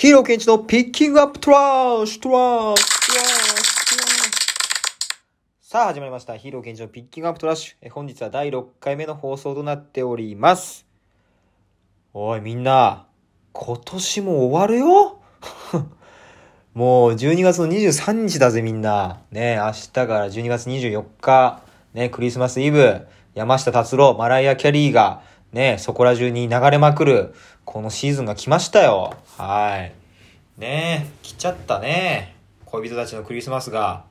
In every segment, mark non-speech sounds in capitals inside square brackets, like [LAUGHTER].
ヒーローケンイチのピッキングアップトラッシュトラッシュトラッシュトラッシュさあ始まりました。ヒーローケンイチのピッキングアップトラッシュ。え本日は第6回目の放送となっております。おいみんな、今年も終わるよ？[LAUGHS] もう12月の23日だぜみんな。ね明日から12月24日、ねクリスマスイブ、山下達郎、マライア・キャリーが、ねそこら中に流れまくる、このシーズンが来ましたよ。はい。ね来ちゃったね。恋人たちのクリスマスが。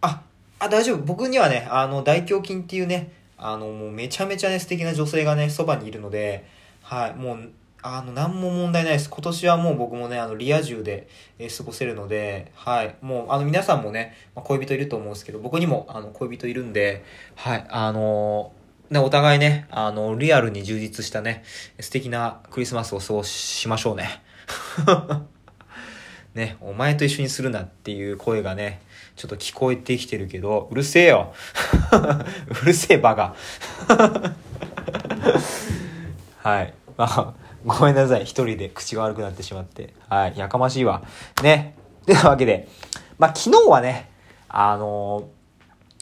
あ、あ、大丈夫。僕にはね、あの、大胸筋っていうね、あの、もうめちゃめちゃね、素敵な女性がね、そばにいるので、はい、もう、あの、なんも問題ないです。今年はもう僕もね、あの、リア充で、え過ごせるので、はい、もう、あの、皆さんもね、ま恋人いると思うんですけど、僕にも、あの、恋人いるんで、はい、あのーね、お互いね、あの、リアルに充実したね、素敵なクリスマスを過ごしましょうね。[LAUGHS] ね、お前と一緒にするなっていう声がね、ちょっと聞こえてきてるけど、うるせえよ。[LAUGHS] うるせえバカ。[LAUGHS] はい。まあ、ごめんなさい。一人で口が悪くなってしまって。はい。やかましいわ。ね。というわけで、まあ、昨日はね、あのー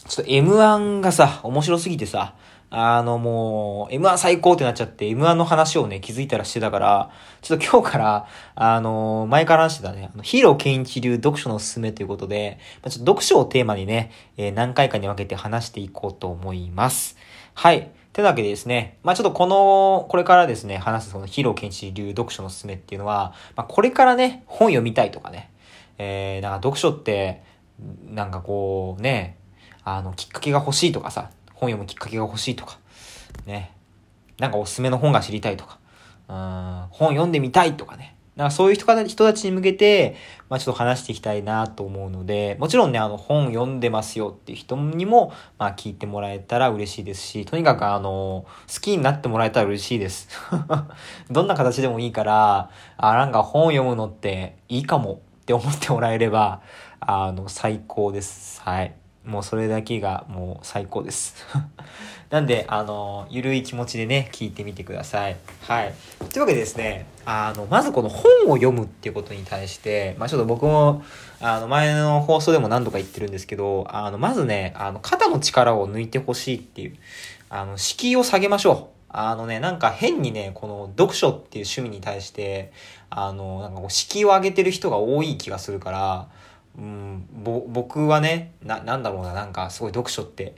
ちょっと M1 がさ、面白すぎてさ、あのもう、M1 最高ってなっちゃって、M1 の話をね、気づいたらしてたから、ちょっと今日から、あの前から話してたね、あのヒーローケンイチ流読書のおすすめということで、ちょっと読書をテーマにね、えー何回かに分けて話していこうと思います。はい。てなわけでですね、まあちょっとこの、これからですね、話すそのヒーローケンイチ流読書のおすすめっていうのは、まあこれからね、本読みたいとかね、えー、なんか読書って、なんかこうね、あの、きっかけが欲しいとかさ、本読むきっかけが欲しいとか、ね、なんかおすすめの本が知りたいとか、うん、本読んでみたいとかね、なんかそういう人か人たちに向けて、まあちょっと話していきたいなと思うので、もちろんね、あの、本読んでますよっていう人にも、まあ聞いてもらえたら嬉しいですし、とにかくあの、好きになってもらえたら嬉しいです。[LAUGHS] どんな形でもいいから、あ、なんか本読むのっていいかもって思ってもらえれば、あの、最高です。はい。もうそれだけがもう最高です。[LAUGHS] なんで、あの、ゆるい気持ちでね、聞いてみてください。はい。というわけでですね、あの、まずこの本を読むっていうことに対して、まあちょっと僕も、あの、前の放送でも何度か言ってるんですけど、あの、まずね、あの、肩の力を抜いてほしいっていう、あの、敷居を下げましょう。あのね、なんか変にね、この読書っていう趣味に対して、あの、なんかこう、敷居を上げてる人が多い気がするから、うん、ぼ、僕はね、な、なんだろうな、なんかすごい読書って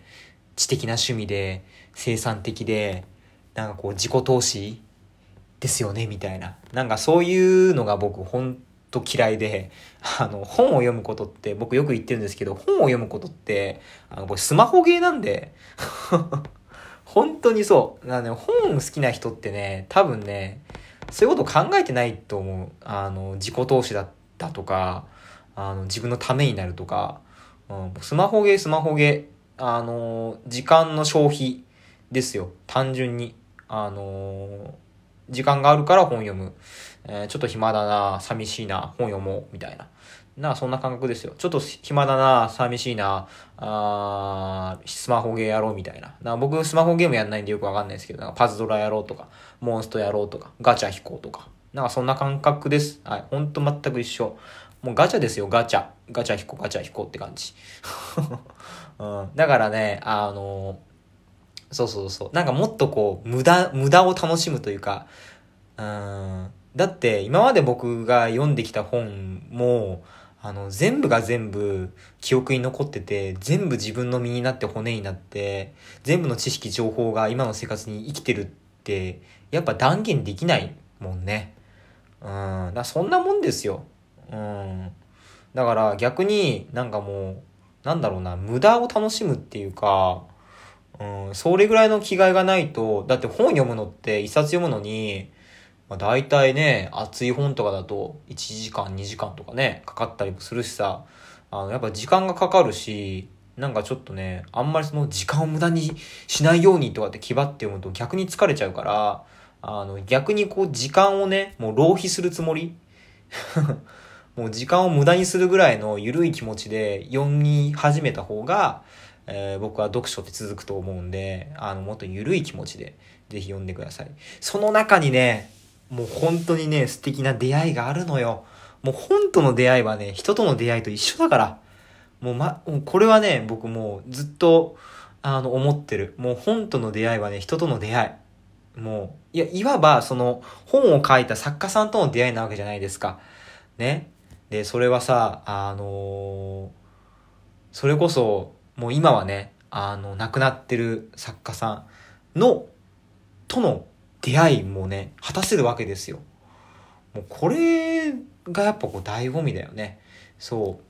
知的な趣味で、生産的で、なんかこう自己投資ですよね、みたいな。なんかそういうのが僕ほんと嫌いで、あの、本を読むことって僕よく言ってるんですけど、本を読むことって、あの、これスマホゲーなんで、[LAUGHS] 本当にそう。なので、本好きな人ってね、多分ね、そういうこと考えてないと思う。あの、自己投資だったとか、あの、自分のためになるとか、うん、スマホゲー、スマホゲー、あの、時間の消費ですよ。単純に。あの、時間があるから本読む。えーちょっと暇だな、寂しいな、本読もう、みたいな。なそんな感覚ですよ。ちょっと暇だな、寂しいな、あスマホゲーやろうみたいな。な僕スマホゲームやんないんでよくわかんないですけど、なんかパズドラやろうとか、モンストやろうとか、ガチャ引こうとか。なんかそんな感覚です。はい。ほんと全く一緒。もうガチャですよ、ガチャ。ガチャ引こう、ガチャ引こうって感じ。[LAUGHS] うん。だからね、あのそうそうそう。なんかもっとこう、無駄、無駄を楽しむというか、うん。だって、今まで僕が読んできた本も、あの、全部が全部記憶に残ってて、全部自分の身になって骨になって、全部の知識、情報が今の生活に生きてるって、やっぱ断言できないもんね。うん。だそんなもんですよ。うん。だから逆になんかもう、なんだろうな、無駄を楽しむっていうか、うん、それぐらいの気概がないと、だって本読むのって一冊読むのに、まあ大体ね、熱い本とかだと1時間2時間とかね、かかったりもするしさ、あの、やっぱ時間がかかるし、なんかちょっとね、あんまりその時間を無駄にしないようにとかって気張って読むと逆に疲れちゃうから、あの、逆にこう時間をね、もう浪費するつもり？[LAUGHS] もう時間を無駄にするぐらいの緩い気持ちで読み始めた方が、えー僕は読書って続くと思うんで、あの、もっと緩い気持ちでぜひ読んでください。その中にね、もう本当にね、素敵な出会いがあるのよ。もう本との出会いはね、人との出会いと一緒だから。もうま、もうこれはね、僕もうずっと、あの、思ってる。もう本との出会いはね、人との出会い。もう、いや、いわば、その、本を書いた作家さんとの出会いなわけじゃないですか。ね。で、それはさ、あのー、それこそ、もう今はね、あの、亡くなってる作家さんの、との出会いもね、果たせるわけですよ。もうこれがやっぱこう醍醐味だよね。そう。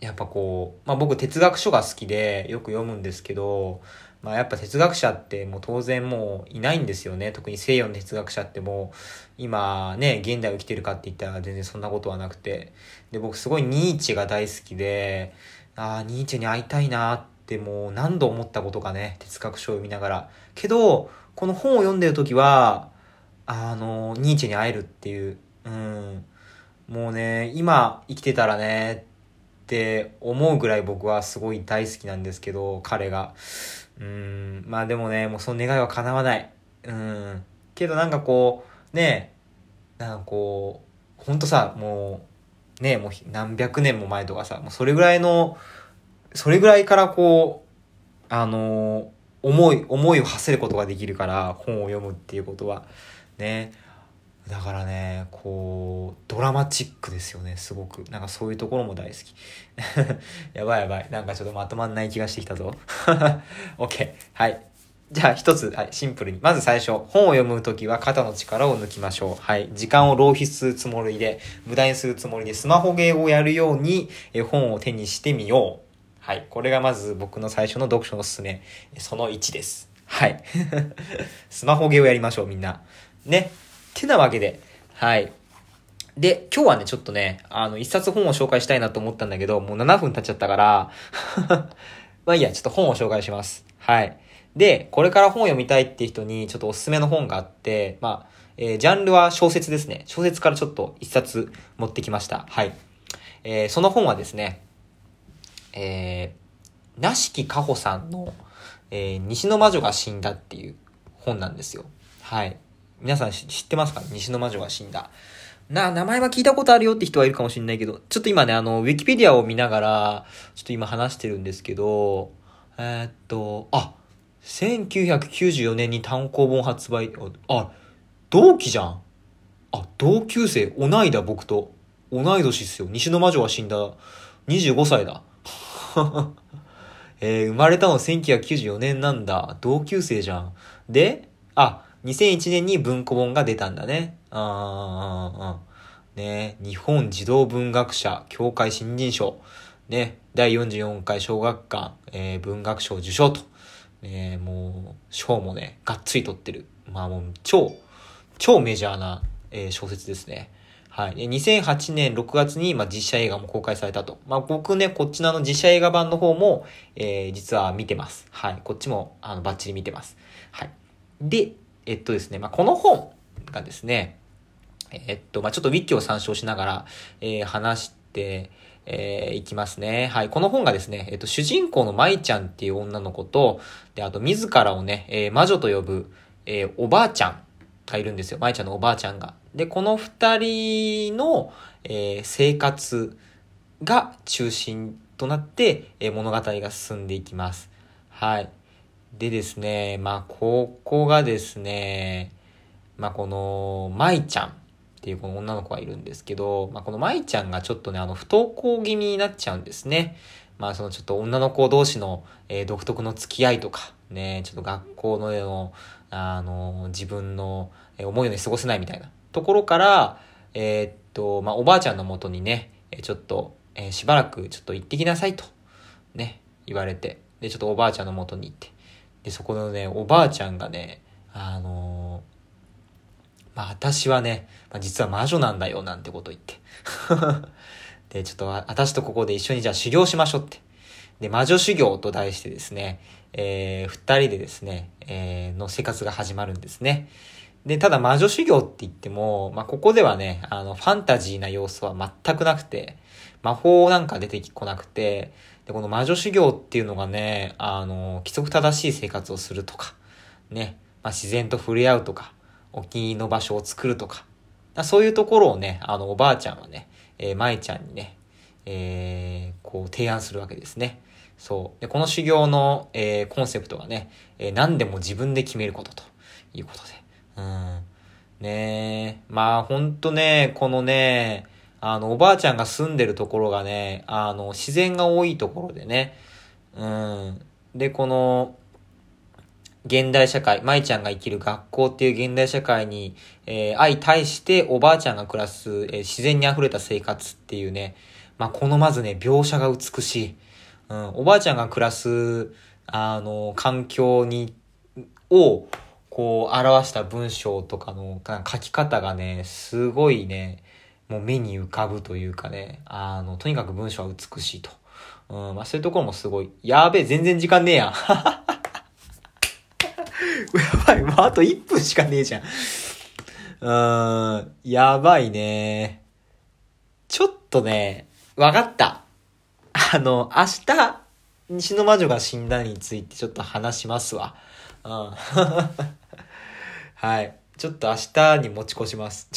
やっぱこう、まあ僕哲学書が好きでよく読むんですけど、まあやっぱ哲学者ってもう当然もういないんですよね。特に西洋の哲学者ってもう今ね、現代を生きてるかって言ったら全然そんなことはなくて。で、僕すごいニーチェが大好きで、ああ、ニーチェに会いたいなってもう何度思ったことかね、哲学書を読みながら。けど、この本を読んでる時は、あの、ニーチェに会えるっていう、うん。もうね、今生きてたらね、って思うぐらい僕はすごい大好きなんですけど、彼が。うん、まあでもね、もうその願いは叶わない。うん。けどなんかこう、ね、なんかこう、ほんとさ、もう、ね、もう何百年も前とかさ、もうそれぐらいの、それぐらいからこう、あの思い、思いを馳せることができるから、本を読むっていうことは。ね。だからね、こう、ドラマチックですよね、すごく。なんかそういうところも大好き。[LAUGHS] やばいやばい。なんかちょっとまとまんない気がしてきたぞ。[LAUGHS] OK。はい。じゃあ一つ、はい、シンプルに。まず最初、本を読むときは肩の力を抜きましょう。はい。時間を浪費するつもりで、無駄にするつもりで、スマホゲーをやるように、え本を手にしてみよう。はい。これがまず僕の最初の読書のすすめ。その1です。はい。[LAUGHS] スマホゲーをやりましょう、みんな。ね。ってなわけで。はい。で、今日はね、ちょっとね、あの、一冊本を紹介したいなと思ったんだけど、もう7分経っちゃったから [LAUGHS] まあいいや、ちょっと本を紹介します。はい。で、これから本を読みたいって人に、ちょっとおすすめの本があって、まあ、えー、ジャンルは小説ですね。小説からちょっと一冊持ってきました。はい。えー、その本はですね、えー、なしきかほさんの、えー、西の魔女が死んだっていう本なんですよ。はい。皆さん知ってますか？西の魔女が死んだ。な、名前は聞いたことあるよって人はいるかもしれないけど、ちょっと今ね、あの、ウィキペディアを見ながら、ちょっと今話してるんですけど、えー、っと、あ、1994年に単行本発売、あ、同期じゃん。あ、同級生、同いだ、僕と。同い年っすよ。西の魔女が死んだ。25歳だ。[LAUGHS] えー、生まれたの1994年なんだ。同級生じゃん。で、あ、2001年に文庫本が出たんだね。ああ、ね日本児童文学者協会新人賞。ね、第44回小学館、えー、文学賞受賞と。ね、もう、賞もね、がっつり取ってる。まあもう、超、超メジャーな、えー、小説ですね。はい。2008年6月に、まあ、実写映画も公開されたと。まあ、僕ね、こっちのあの実写映画版の方も、えー、実は見てます。はい。こっちも、あの、バッチリ見てます。はい。で、えっとですね、まあ、この本がですね、えっと、まあ、ちょっとウィッキーを参照しながら、えー、話して、えー、いきますね。はい。この本がですね、えっと、主人公の舞ちゃんっていう女の子と、で、あと、自らをね、えー、魔女と呼ぶ、えー、おばあちゃんがいるんですよ。舞ちゃんのおばあちゃんが。で、この二人の、えー、生活が中心となって、えー、物語が進んでいきます。はい。でですね、まあ、ここがですね、まあ、この、舞ちゃんっていうこの女の子がいるんですけど、まあ、この舞ちゃんがちょっとね、あの、不登校気味になっちゃうんですね。まあ、そのちょっと女の子同士の、えー、独特の付き合いとか、ね、ちょっと学校のの、あの、自分の思うように過ごせないみたいなところから、えー、っと、まあ、おばあちゃんのもとにね、ちょっと、えー、しばらくちょっと行ってきなさいと、ね、言われて、で、ちょっとおばあちゃんのもとに行って、で、そこのね、おばあちゃんがね、あのー、まあ、私はね、まあ、実は魔女なんだよ、なんてこと言って。[LAUGHS] で、ちょっと、私とここで一緒にじゃあ修行しましょうって。で、魔女修行と題してですね、えー、二人でですね、えー、の生活が始まるんですね。で、ただ魔女修行って言っても、まあ、ここではね、あの、ファンタジーな要素は全くなくて、魔法なんか出てこなくて、で、この魔女修行っていうのがね、あの、規則正しい生活をするとか、ね、まあ、自然と触れ合うとか、お気に入りの場所を作るとか、そういうところをね、あの、おばあちゃんはね、えー、舞ちゃんにね、えー、こう提案するわけですね。そう。で、この修行の、えー、コンセプトがね、えー、何でも自分で決めることということで。うん。ねえ。まあ、ほんとね、このね、あの、おばあちゃんが住んでるところがね、あの、自然が多いところでね、うん。で、この、現代社会、舞ちゃんが生きる学校っていう現代社会に、えー、相対しておばあちゃんが暮らす、えー、自然に溢れた生活っていうね、まあ、このまずね、描写が美しい。うん、おばあちゃんが暮らす、あの、環境に、を、こう、表した文章とかの書き方がね、すごいね、もう目に浮かぶというかね、あの、とにかく文章は美しいと。うん、まあそういうところもすごい。やべえ、全然時間ねえやん。[LAUGHS] やばい、もうあと1分しかねえじゃん。うん、やばいね。ちょっとね、わかった。あの、明日、西の魔女が死んだについてちょっと話しますわ。うん。[LAUGHS] はい。ちょっと明日に持ち越します。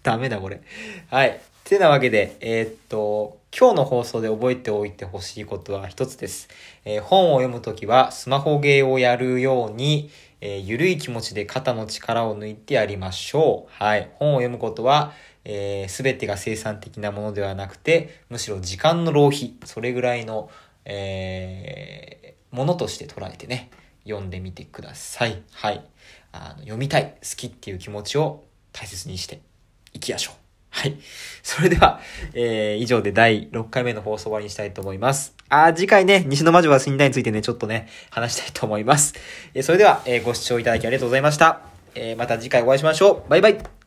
[LAUGHS] ダメだこれ。はい。てなわけで、えー、っと、今日の放送で覚えておいてほしいことは一つです。えー、本を読むときはスマホゲーをやるように、えー、ゆるい気持ちで肩の力を抜いてやりましょう。はい。本を読むことは、えー、全てが生産的なものではなくて、むしろ時間の浪費、それぐらいの、えー、ものとして捉えてね、読んでみてください。はい。あの読みたい、好きっていう気持ちを大切にして行きましょう。はい。それでは、えー、以上で第6回目の放送終わりにしたいと思います。あ、次回ね、西の魔女は死んだについてね、ちょっとね、話したいと思います。えー、それでは、えー、ご視聴いただきありがとうございました。えー、また次回お会いしましょう。バイバイ。